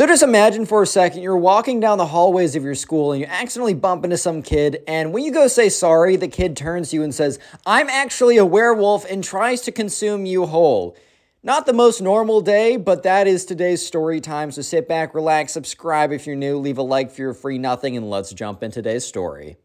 So just imagine for a second you're walking down the hallways of your school and you accidentally bump into some kid, and when you go say sorry, the kid turns to you and says, I'm actually a werewolf and tries to consume you whole. Not the most normal day, but that is today's story time. So sit back, relax, subscribe if you're new, leave a like for your free nothing, and let's jump in today's story.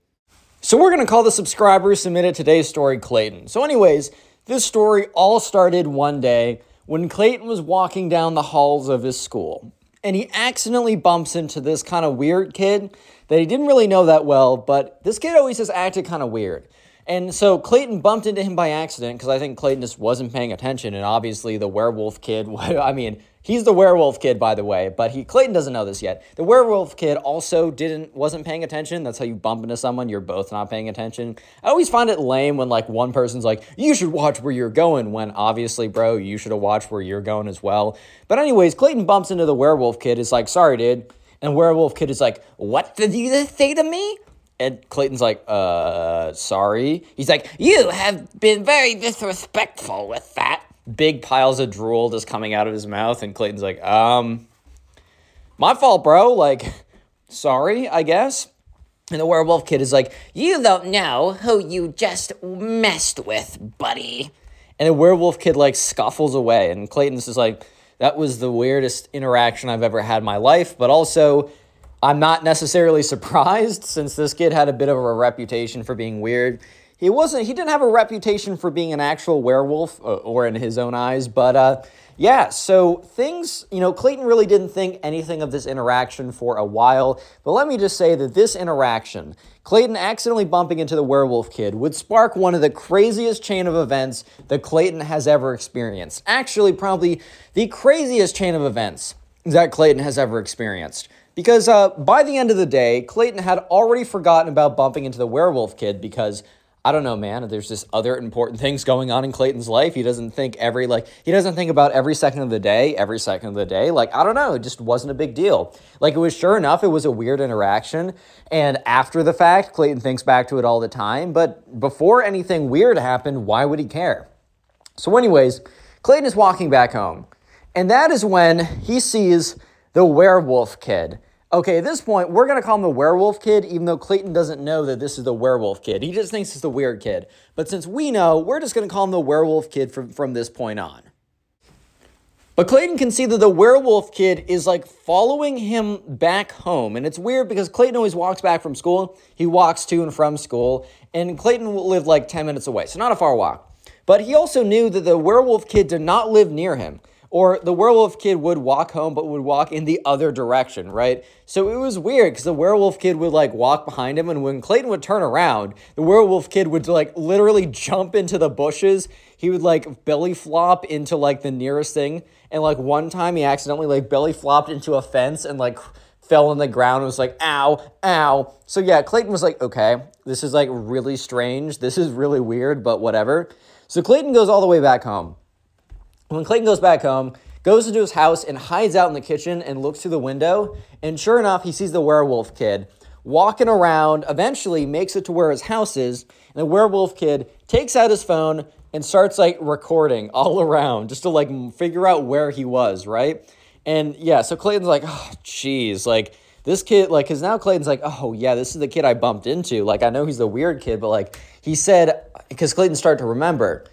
So we're gonna call the subscriber who submitted today's story Clayton. So, anyways, this story all started one day when Clayton was walking down the halls of his school and he accidentally bumps into this kind of weird kid that he didn't really know that well, but this kid always has acted kind of weird. And so Clayton bumped into him by accident because I think Clayton just wasn't paying attention. And obviously, the werewolf kid, I mean, he's the werewolf kid, by the way, but he Clayton doesn't know this yet. The werewolf kid also didn't wasn't paying attention. That's how you bump into someone, you're both not paying attention. I always find it lame when like one person's like, you should watch where you're going, when obviously, bro, you should have watched where you're going as well. But anyways, Clayton bumps into the werewolf kid, is like, sorry, dude. And werewolf kid is like, what did you say to me? And Clayton's like, uh, sorry. He's like, you have been very disrespectful with that. Big piles of drool just coming out of his mouth. And Clayton's like, um, my fault, bro. Like, sorry, I guess. And the werewolf kid is like, you don't know who you just messed with, buddy. And the werewolf kid, like, scuffles away. And Clayton's just like, that was the weirdest interaction I've ever had in my life. But also, I'm not necessarily surprised since this kid had a bit of a reputation for being weird. He wasn't, he didn't have a reputation for being an actual werewolf, uh, or in his own eyes, but uh, yeah, so things, you know, Clayton really didn't think anything of this interaction for a while, but let me just say that this interaction, Clayton accidentally bumping into the werewolf kid, would spark one of the craziest chain of events that Clayton has ever experienced. Actually, probably the craziest chain of events that Clayton has ever experienced. Because uh, by the end of the day, Clayton had already forgotten about bumping into the werewolf kid because I don't know, man. There's just other important things going on in Clayton's life. He doesn't think every like he doesn't think about every second of the day, every second of the day. Like I don't know, it just wasn't a big deal. Like it was sure enough, it was a weird interaction, and after the fact, Clayton thinks back to it all the time. But before anything weird happened, why would he care? So, anyways, Clayton is walking back home, and that is when he sees the werewolf kid. Okay, at this point, we're going to call him the werewolf kid, even though Clayton doesn't know that this is the werewolf kid. He just thinks it's the weird kid. But since we know, we're just going to call him the werewolf kid from, from this point on. But Clayton can see that the werewolf kid is like following him back home. And it's weird because Clayton always walks back from school. He walks to and from school. And Clayton lived like 10 minutes away, so not a far walk. But he also knew that the werewolf kid did not live near him. Or the werewolf kid would walk home, but would walk in the other direction, right? So it was weird because the werewolf kid would like walk behind him, and when Clayton would turn around, the werewolf kid would like literally jump into the bushes. He would like belly flop into like the nearest thing, and like one time he accidentally like belly flopped into a fence and like fell on the ground and was like, ow, ow. So yeah, Clayton was like, okay, this is like really strange. This is really weird, but whatever. So Clayton goes all the way back home. When Clayton goes back home, goes into his house and hides out in the kitchen and looks through the window, and sure enough, he sees the werewolf kid walking around, eventually makes it to where his house is, and the werewolf kid takes out his phone and starts like recording all around just to like figure out where he was, right? And yeah, so Clayton's like, oh, jeez, like this kid, like, because now Clayton's like, oh, yeah, this is the kid I bumped into. Like, I know he's the weird kid, but like, he said, because Clayton started to remember,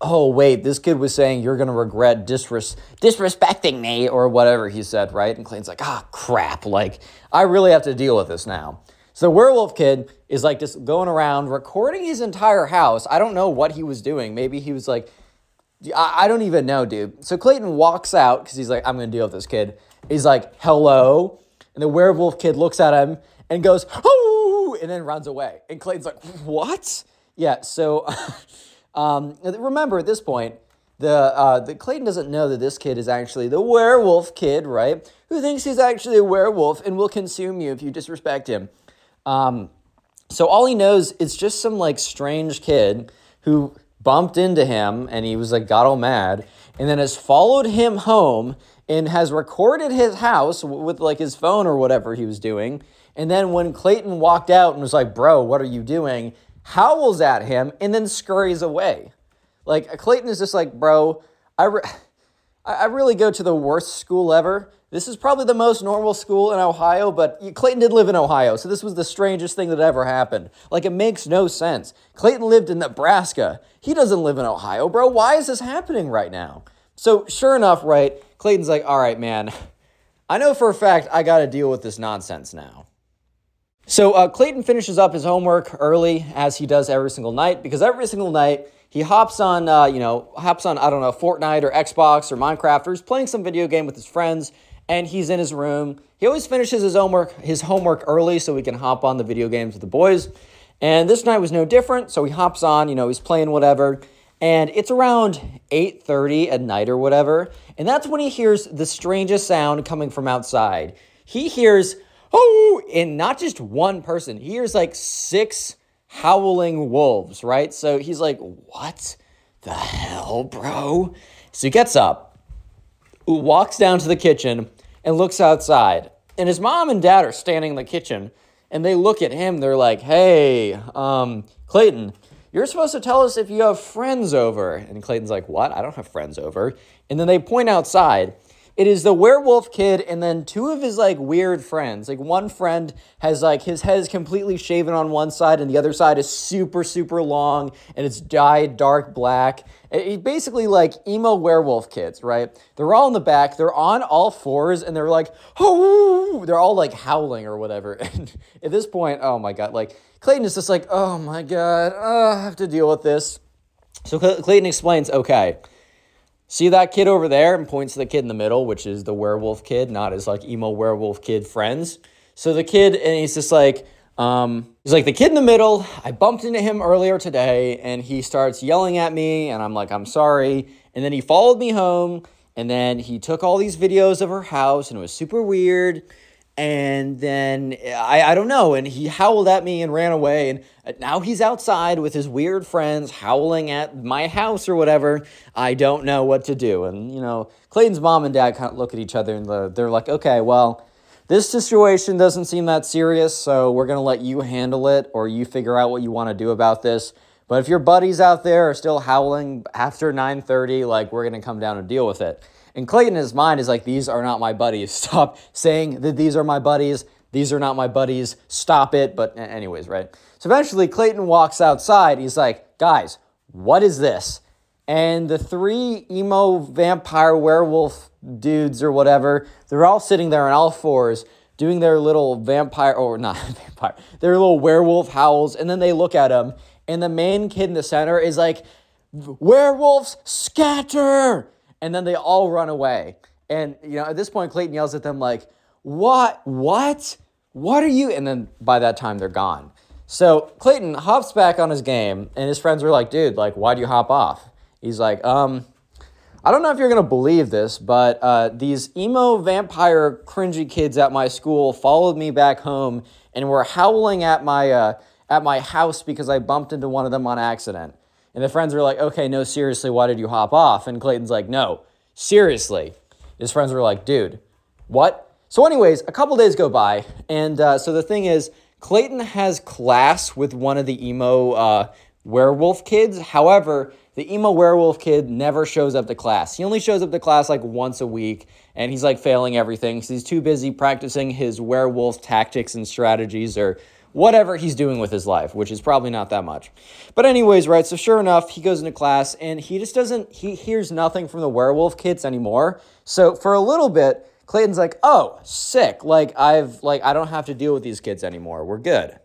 oh wait, this kid was saying you're gonna regret disres- disrespecting me or whatever he said, right? And Clayton's like, ah, crap, like I really have to deal with this now. So werewolf kid is like just going around recording his entire house. I don't know what he was doing. Maybe he was like, I, I don't even know, dude. So Clayton walks out because he's like, I'm gonna deal with this kid. He's like, hello. And the werewolf kid looks at him and goes, oh, and then runs away. And Clayton's like, what? Yeah, so Um, remember, at this point, the uh, the Clayton doesn't know that this kid is actually the werewolf kid, right? Who thinks he's actually a werewolf and will consume you if you disrespect him. Um, so all he knows is just some like strange kid who bumped into him and he was like got all mad and then has followed him home and has recorded his house with like his phone or whatever he was doing. And then when Clayton walked out and was like, "Bro, what are you doing?" Howls at him, and then scurries away. Like Clayton is just like, bro, I, re- I really go to the worst school ever This is probably the most normal school in Ohio, but Clayton did live in Ohio, so this was the strangest thing that ever happened. Like, it makes no sense. Clayton lived in Nebraska. He doesn't live in Ohio, bro. Why is this happening right now? So, sure enough, right, Clayton's like, all right, man, I know for a fact I got to deal with this nonsense now. So, uh, Clayton finishes up his homework early, as he does every single night, because every single night, he hops on, uh, you know, hops on, I don't know, Fortnite or Xbox or Minecraft, or he's playing some video game with his friends, and he's in his room. He always finishes his homework his homework early so he can hop on the video games with the boys. And this night was no different, so he hops on, you know, he's playing whatever. And it's around 8:30 at night or whatever, and that's when he hears the strangest sound coming from outside. He hears oh, and not just one person. He hears like six howling wolves, right? So he's like, "What the hell, bro?" So he gets up, walks down to the kitchen, and looks outside. And his mom and dad are standing in the kitchen and they look at him. They're like, hey, um, Clayton, you're supposed to tell us if you have friends over. And Clayton's like, what? I don't have friends over. And then they point outside it is the werewolf kid and then two of his like weird friends. Like one friend has like his head is completely shaven on one side and the other side is super super long and it's dyed dark black. It, basically like emo werewolf kids, right? They're all in the back. They're on all fours and they're like, oh, they're all like howling or whatever. And at this point, oh my god, like Clayton is just like, oh my god, oh, I have to deal with this. So Clayton explains, okay. See that kid over there and points to the kid in the middle, which is the werewolf kid, not his like emo werewolf kid friends. So the kid, and he's just like, um, he's like, the kid in the middle, I bumped into him earlier today and he starts yelling at me and I'm like, I'm sorry. And then he followed me home and then he took all these videos of her house and it was super weird and then I, I don't know. And he howled at me and ran away. And now he's outside with his weird friends howling at my house or whatever. I don't know what to do. And you know clayton's mom and dad kind of look at each other and they're like okay well this situation doesn't seem that serious so we're going to let you handle it or you figure out what you want to do about this. But if your buddies out there are still howling after 9.30 like we're going to come down and deal with it and Clayton in his mind is like, these are not my buddies. Stop saying that these are my buddies. These are not my buddies. Stop it. But, anyways, right? So eventually, Clayton walks outside. He's like, guys, what is this? And the three emo vampire werewolf dudes or whatever, they're all sitting there on all fours doing their little vampire, or not vampire, their little werewolf howls. And then they look at him, and the main kid in the center is like, werewolves scatter and then they all run away. And you know, at this point, Clayton yells at them like, "What? What? What are you?" And then by that time, they're gone. So Clayton hops back on his game, and his friends are like, "Dude, like, why do you hop off?" He's like, "Um." I don't know if you're gonna believe this, but uh, these emo vampire cringy kids at my school followed me back home and were howling at my uh, at my house because I bumped into one of them on accident. And the friends were like, okay, no, seriously, why did you hop off? And Clayton's like, no, seriously. His friends were like, dude, what? So, anyways, a couple days go by. And uh, so the thing is, Clayton has class with one of the emo uh, werewolf kids. However, the emo werewolf kid never shows up to class. He only shows up to class like once a week, and he's like failing everything because he's too busy practicing his werewolf tactics and strategies or whatever he's doing with his life, which is probably not that much. But anyways, right, so sure enough, he goes into class and he just doesn't he hears nothing from the werewolf kids anymore. So for a little bit, Clayton's like, "Oh, sick. Like I've like I don't have to deal with these kids anymore. We're good."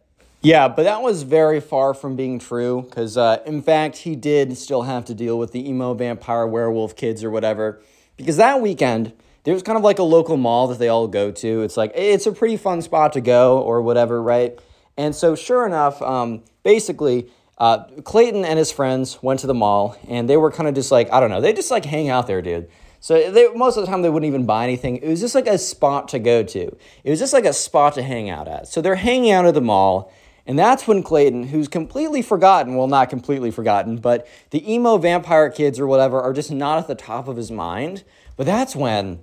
Yeah, but that was very far from being true because, uh, in fact, he did still have to deal with the emo vampire werewolf kids or whatever. Because that weekend, there's kind of like a local mall that they all go to. It's like, it's a pretty fun spot to go or whatever, right? And so, sure enough, um, basically, uh, Clayton and his friends went to the mall, and they were kind of just like, I don't know, they just like hang out there, dude. So they, most of the time they wouldn't even buy anything. It was just like a spot to go to. It was just like a spot to hang out at. So they're hanging out at the mall, and that's when Clayton, who's completely forgotten, well, not completely forgotten, but the emo vampire kids or whatever are just not at the top of his mind. But that's when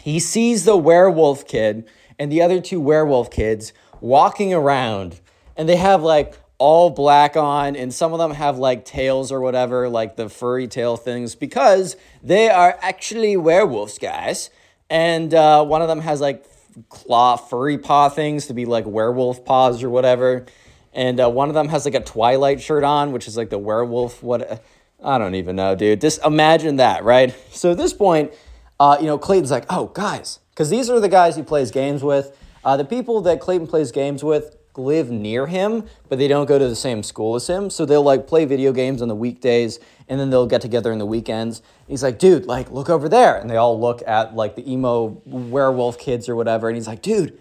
he sees the werewolf kid and the other two werewolf kids walking around and they have like all black on and some of them have like tails or whatever like the furry tail things because they are actually werewolves guys and uh, one of them has like claw furry paw things to be like werewolf paws or whatever. And uh, one of them has like a Twilight shirt on, which is like the werewolf. What I don't even know, dude. Just imagine that, right? So at this point, uh, you know, Clayton's like, oh, guys, because these are the guys he plays games with. Uh, the people that Clayton plays games with live near him, but they don't go to the same school as him. So they'll like play video games on the weekdays and then they'll get together in the weekends. And he's like, dude, like, look over there. And they all look at like the emo werewolf kids or whatever. And he's like, dude,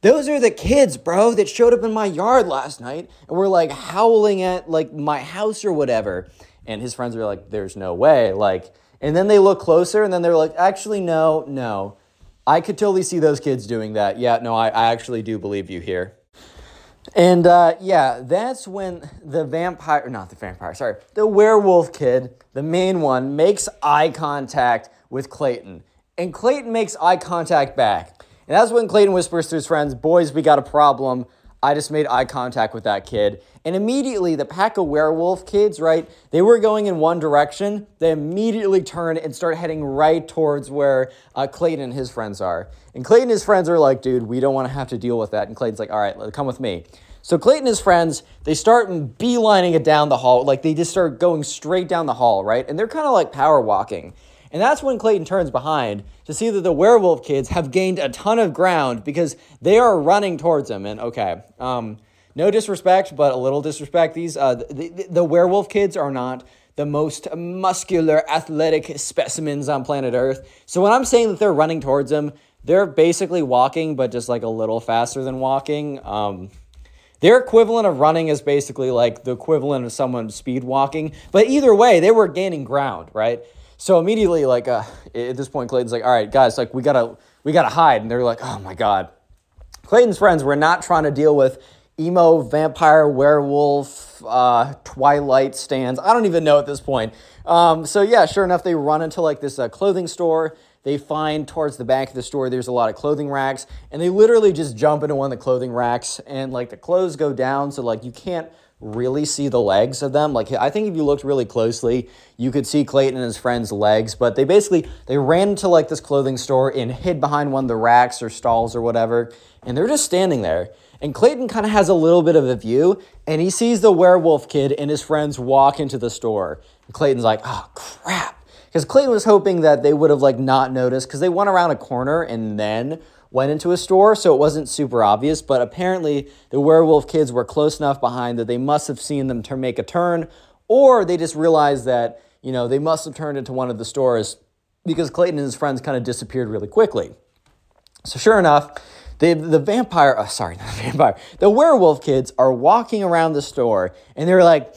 those are the kids, bro, that showed up in my yard last night and were like howling at like my house or whatever. And his friends are like, there's no way. Like, and then they look closer and then they're like, actually, no, no. I could totally see those kids doing that. Yeah, no, I, I actually do believe you here. And uh, yeah, that's when the vampire, not the vampire, sorry, the werewolf kid, the main one, makes eye contact with Clayton. And Clayton makes eye contact back. And that's when Clayton whispers to his friends, Boys, we got a problem. I just made eye contact with that kid. And immediately, the pack of werewolf kids, right, they were going in one direction. They immediately turn and start heading right towards where uh, Clayton and his friends are. And Clayton and his friends are like, dude, we don't want to have to deal with that. And Clayton's like, all right, come with me. So Clayton and his friends, they start beelining it down the hall. Like they just start going straight down the hall, right? And they're kind of like power walking. And that's when Clayton turns behind to see that the werewolf kids have gained a ton of ground because they are running towards him. And okay, um, no disrespect, but a little disrespect. These uh, the, the, the werewolf kids are not the most muscular, athletic specimens on planet Earth. So when I'm saying that they're running towards him, they're basically walking, but just like a little faster than walking. Um, their equivalent of running is basically like the equivalent of someone speed walking. But either way, they were gaining ground, right? So immediately, like uh, at this point, Clayton's like, "All right, guys, like we gotta we gotta hide," and they're like, "Oh my god." Clayton's friends were not trying to deal with emo, vampire, werewolf, uh, Twilight stands. I don't even know at this point. Um, so yeah, sure enough, they run into like this uh, clothing store. They find towards the back of the store there's a lot of clothing racks, and they literally just jump into one of the clothing racks, and like the clothes go down, so like you can't really see the legs of them. Like I think if you looked really closely, you could see Clayton and his friend's legs, but they basically they ran into like this clothing store and hid behind one of the racks or stalls or whatever, and they're just standing there. And Clayton kind of has a little bit of a view, and he sees the werewolf kid and his friends walk into the store. And Clayton's like, "Oh crap." Because Clayton was hoping that they would have like not noticed because they went around a corner and then went into a store, so it wasn't super obvious. But apparently, the werewolf kids were close enough behind that they must have seen them to make a turn, or they just realized that, you know, they must have turned into one of the stores because Clayton and his friends kind of disappeared really quickly. So, sure enough, the, the vampire, oh, sorry, not the vampire, the werewolf kids are walking around the store and they're like,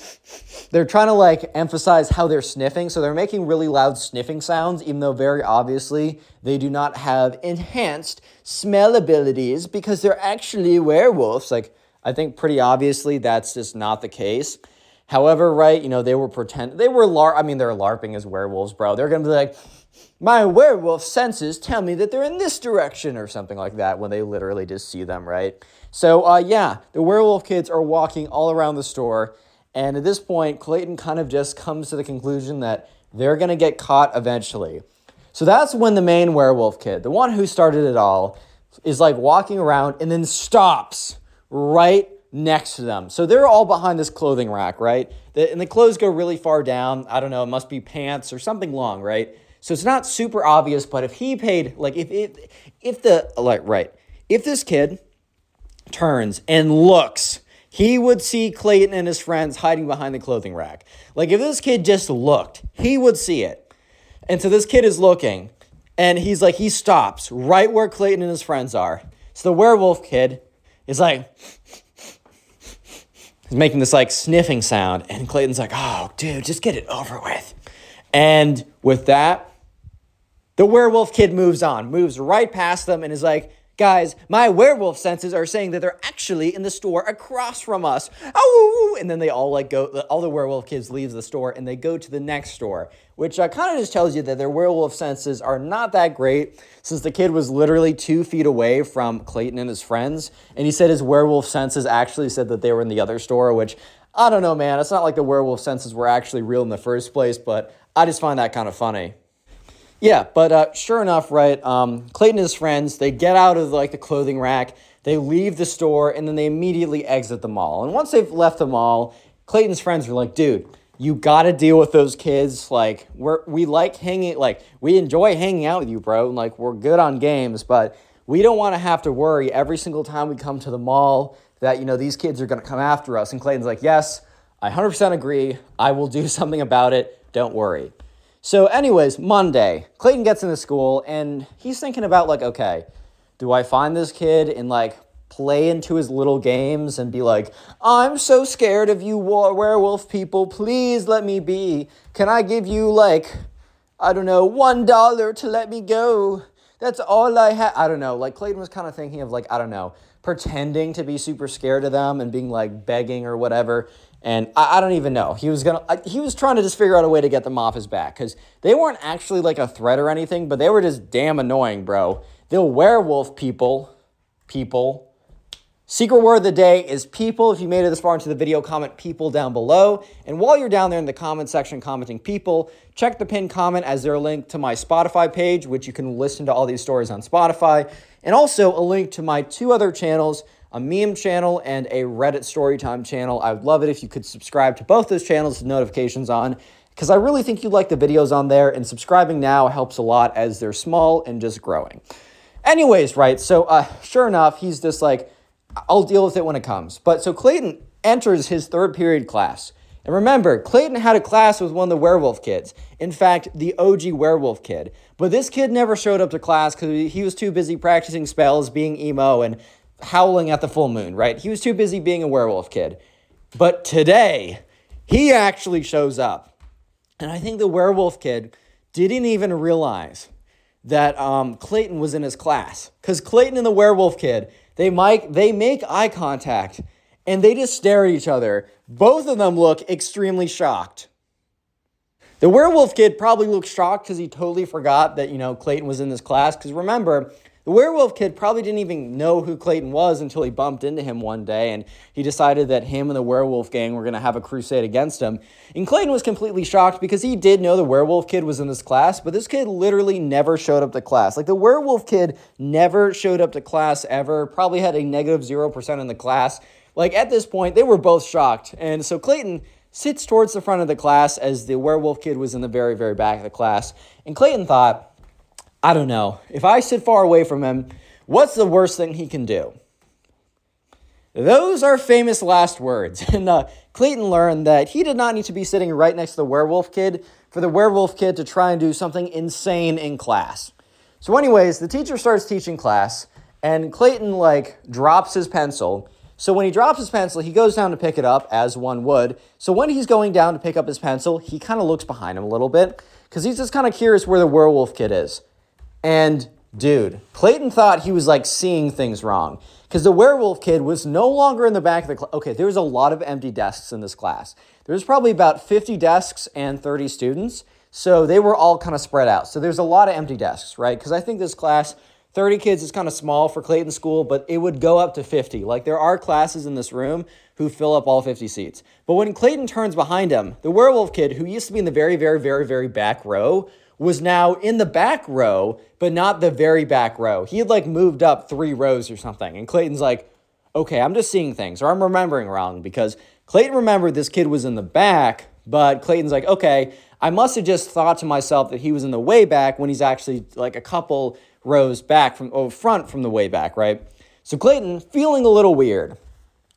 they're trying to like emphasize how they're sniffing. So they're making really loud sniffing sounds, even though very obviously they do not have enhanced smell abilities because they're actually werewolves. Like, I think pretty obviously that's just not the case. However, right, you know, they were pretend they were lar I mean, they're LARPing as werewolves, bro. They're gonna be like, my werewolf senses tell me that they're in this direction or something like that when they literally just see them, right? So, uh, yeah, the werewolf kids are walking all around the store. And at this point, Clayton kind of just comes to the conclusion that they're going to get caught eventually. So that's when the main werewolf kid, the one who started it all, is like walking around and then stops right next to them. So they're all behind this clothing rack, right? The, and the clothes go really far down. I don't know, it must be pants or something long, right? So it's not super obvious, but if he paid, like, if if if the like right, if this kid turns and looks, he would see Clayton and his friends hiding behind the clothing rack. Like, if this kid just looked, he would see it. And so this kid is looking, and he's like, he stops right where Clayton and his friends are. So the werewolf kid is like, he's making this like sniffing sound, and Clayton's like, oh, dude, just get it over with. And with that, the werewolf kid moves on, moves right past them, and is like, Guys, my werewolf senses are saying that they're actually in the store across from us. Oh, and then they all like go. All the werewolf kids leave the store and they go to the next store, which uh, kind of just tells you that their werewolf senses are not that great, since the kid was literally two feet away from Clayton and his friends, and he said his werewolf senses actually said that they were in the other store, which I don't know, man. It's not like the werewolf senses were actually real in the first place, but I just find that kind of funny. Yeah, but uh, sure enough, right? Um, Clayton and his friends they get out of like the clothing rack, they leave the store, and then they immediately exit the mall. And once they've left the mall, Clayton's friends are like, "Dude, you got to deal with those kids. Like we're we like hanging, like we enjoy hanging out with you, bro. And like we're good on games, but we don't want to have to worry every single time we come to the mall that you know these kids are going to come after us." And Clayton's like, "Yes, I 100% agree. I will do something about it. Don't worry." So, anyways, Monday, Clayton gets into school and he's thinking about, like, okay, do I find this kid and, like, play into his little games and be like, I'm so scared of you werewolf people. Please let me be. Can I give you, like, I don't know, one dollar to let me go? That's all I have. I don't know. Like, Clayton was kind of thinking of, like, I don't know, pretending to be super scared of them and being, like, begging or whatever. And I, I, don't even know. He was gonna. he was trying to just figure out a way to get them off his back because they weren't actually like a threat or anything, but they were just damn annoying, bro. The werewolf people, people. Secret word of the day is people. If you made it this far into the video, comment people down below. And while you're down there in the comment section commenting people, check the pinned comment as they're a link to my Spotify page, which you can listen to all these stories on Spotify, and also a link to my two other channels a meme channel and a Reddit Storytime channel. I would love it if you could subscribe to both those channels with notifications on because I really think you like the videos on there, and subscribing now helps a lot as they're small and just growing. Anyways, right, so uh, sure enough, he's just like, I'll deal with it when it comes. But so Clayton enters his third period class. And remember, Clayton had a class with one of the werewolf kids. In fact, the OG werewolf kid. But this kid never showed up to class because he was too busy practicing spells, being emo, and howling at the full moon, right? He was too busy being a werewolf kid. But today, he actually shows up. And I think the werewolf kid didn't even realize that um, Clayton was in his class. Because Clayton and the werewolf kid, they, might, they make eye contact and they just stare at each other. Both of them look extremely shocked. The werewolf kid probably looked shocked because he totally forgot that, you know, Clayton was in this class. Because remember, the werewolf kid probably didn't even know who Clayton was until he bumped into him one day and he decided that him and the werewolf gang were going to have a crusade against him. And Clayton was completely shocked because he did know the werewolf kid was in this class, but this kid literally never showed up to class. Like the werewolf kid never showed up to class ever, probably had a negative 0% in the class. Like at this point, they were both shocked. And so Clayton sits towards the front of the class as the werewolf kid was in the very, very back of the class. And Clayton thought, I don't know. If I sit far away from him, what's the worst thing he can do? Those are famous last words. And uh, Clayton learned that he did not need to be sitting right next to the werewolf kid for the werewolf kid to try and do something insane in class. So, anyways, the teacher starts teaching class, and Clayton like drops his pencil. So when he drops his pencil, he goes down to pick it up as one would. So when he's going down to pick up his pencil, he kind of looks behind him a little bit because he's just kind of curious where the werewolf kid is. And dude, Clayton thought he was like seeing things wrong because the werewolf kid was no longer in the back of the class. Okay, there was a lot of empty desks in this class. There was probably about 50 desks and 30 students. So they were all kind of spread out. So there's a lot of empty desks, right? Because I think this class, 30 kids is kind of small for Clayton School, but it would go up to 50. Like there are classes in this room who fill up all 50 seats. But when Clayton turns behind him, the werewolf kid, who used to be in the very, very, very, very back row, was now in the back row, but not the very back row. He had like moved up three rows or something. And Clayton's like, okay, I'm just seeing things, or I'm remembering wrong because Clayton remembered this kid was in the back, but Clayton's like, okay, I must have just thought to myself that he was in the way back when he's actually like a couple rows back from oh, front from the way back, right? So Clayton feeling a little weird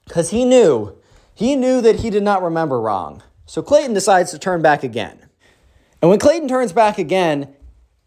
because he knew, he knew that he did not remember wrong. So Clayton decides to turn back again. And when Clayton turns back again,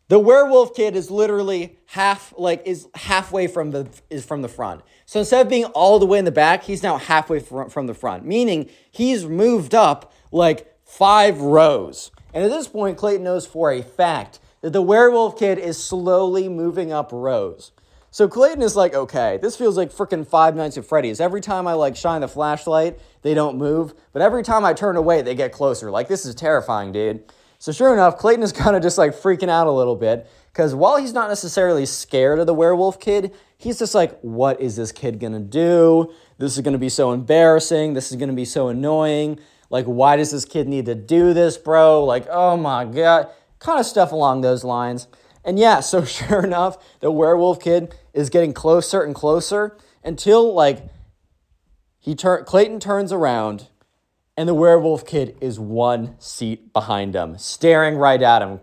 the werewolf kid is literally half like is halfway from the is from the front. So instead of being all the way in the back, he's now halfway from, from the front, meaning he's moved up like five rows. And at this point, Clayton knows for a fact that the werewolf kid is slowly moving up rows. So Clayton is like, okay, this feels like freaking Five Nights at Freddy's. Every time I like shine the flashlight, they don't move, but every time I turn away, they get closer. Like this is terrifying, dude. So sure enough, Clayton is kind of just like freaking out a little bit because while he's not necessarily scared of the werewolf kid, he's just like, what is this kid gonna do? This is gonna be so embarrassing. This is gonna be so annoying. Like, why does this kid need to do this, bro? Like, oh my God. kind of stuff along those lines. And yeah, so sure enough, the werewolf kid is getting closer and closer until like he turn Clayton turns around and the werewolf kid is one seat behind him, staring right at him.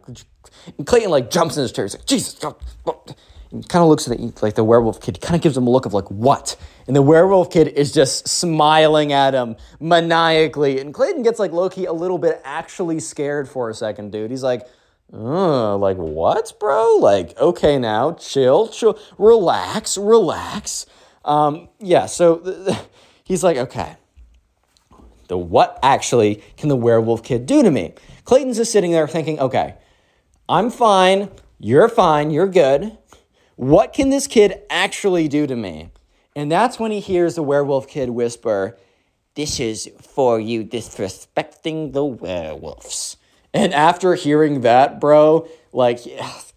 And Clayton like jumps in his chair. He's like, Jesus. And kind of looks at the, like the werewolf kid, kind of gives him a look of like, what? And the werewolf kid is just smiling at him maniacally. And Clayton gets like low key a little bit actually scared for a second, dude. He's like, uh, like what, bro? Like, okay, now chill, chill, relax, relax. Um, yeah, so th- th- he's like, okay, the what actually can the werewolf kid do to me? Clayton's just sitting there thinking, okay, I'm fine, you're fine, you're good. What can this kid actually do to me? And that's when he hears the werewolf kid whisper, This is for you disrespecting the werewolves. And after hearing that, bro, like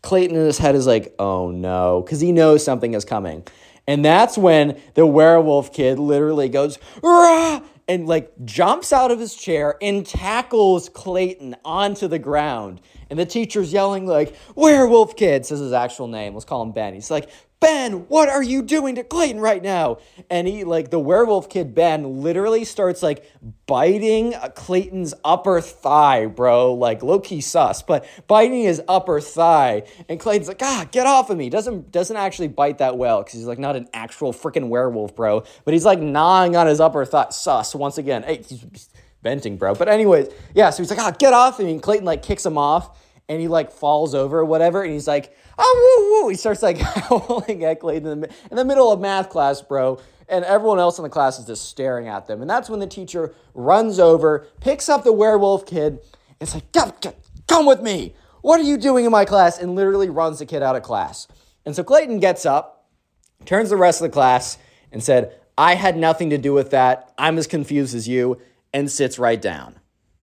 Clayton in his head is like, oh no, because he knows something is coming. And that's when the werewolf kid literally goes, Rah! And like jumps out of his chair and tackles Clayton onto the ground. And the teacher's yelling, like, Werewolf Kid, says his actual name. Let's call him Ben. He's like, Ben, what are you doing to Clayton right now? And he, like, the werewolf kid, Ben, literally starts, like, biting Clayton's upper thigh, bro. Like, low key sus, but biting his upper thigh. And Clayton's like, ah, get off of me. Doesn't, doesn't actually bite that well because he's, like, not an actual freaking werewolf, bro. But he's, like, gnawing on his upper thigh. Sus, once again. Hey, he's venting, bro. But, anyways, yeah, so he's like, ah, get off of me. And Clayton, like, kicks him off and he, like, falls over or whatever. And he's like, oh, woo, woo. He starts like howling at Clayton in the, in the middle of math class, bro. And everyone else in the class is just staring at them. And that's when the teacher runs over, picks up the werewolf kid, and it's like, come, come with me. What are you doing in my class? And literally runs the kid out of class. And so Clayton gets up, turns the rest of the class, and said, I had nothing to do with that. I'm as confused as you, and sits right down.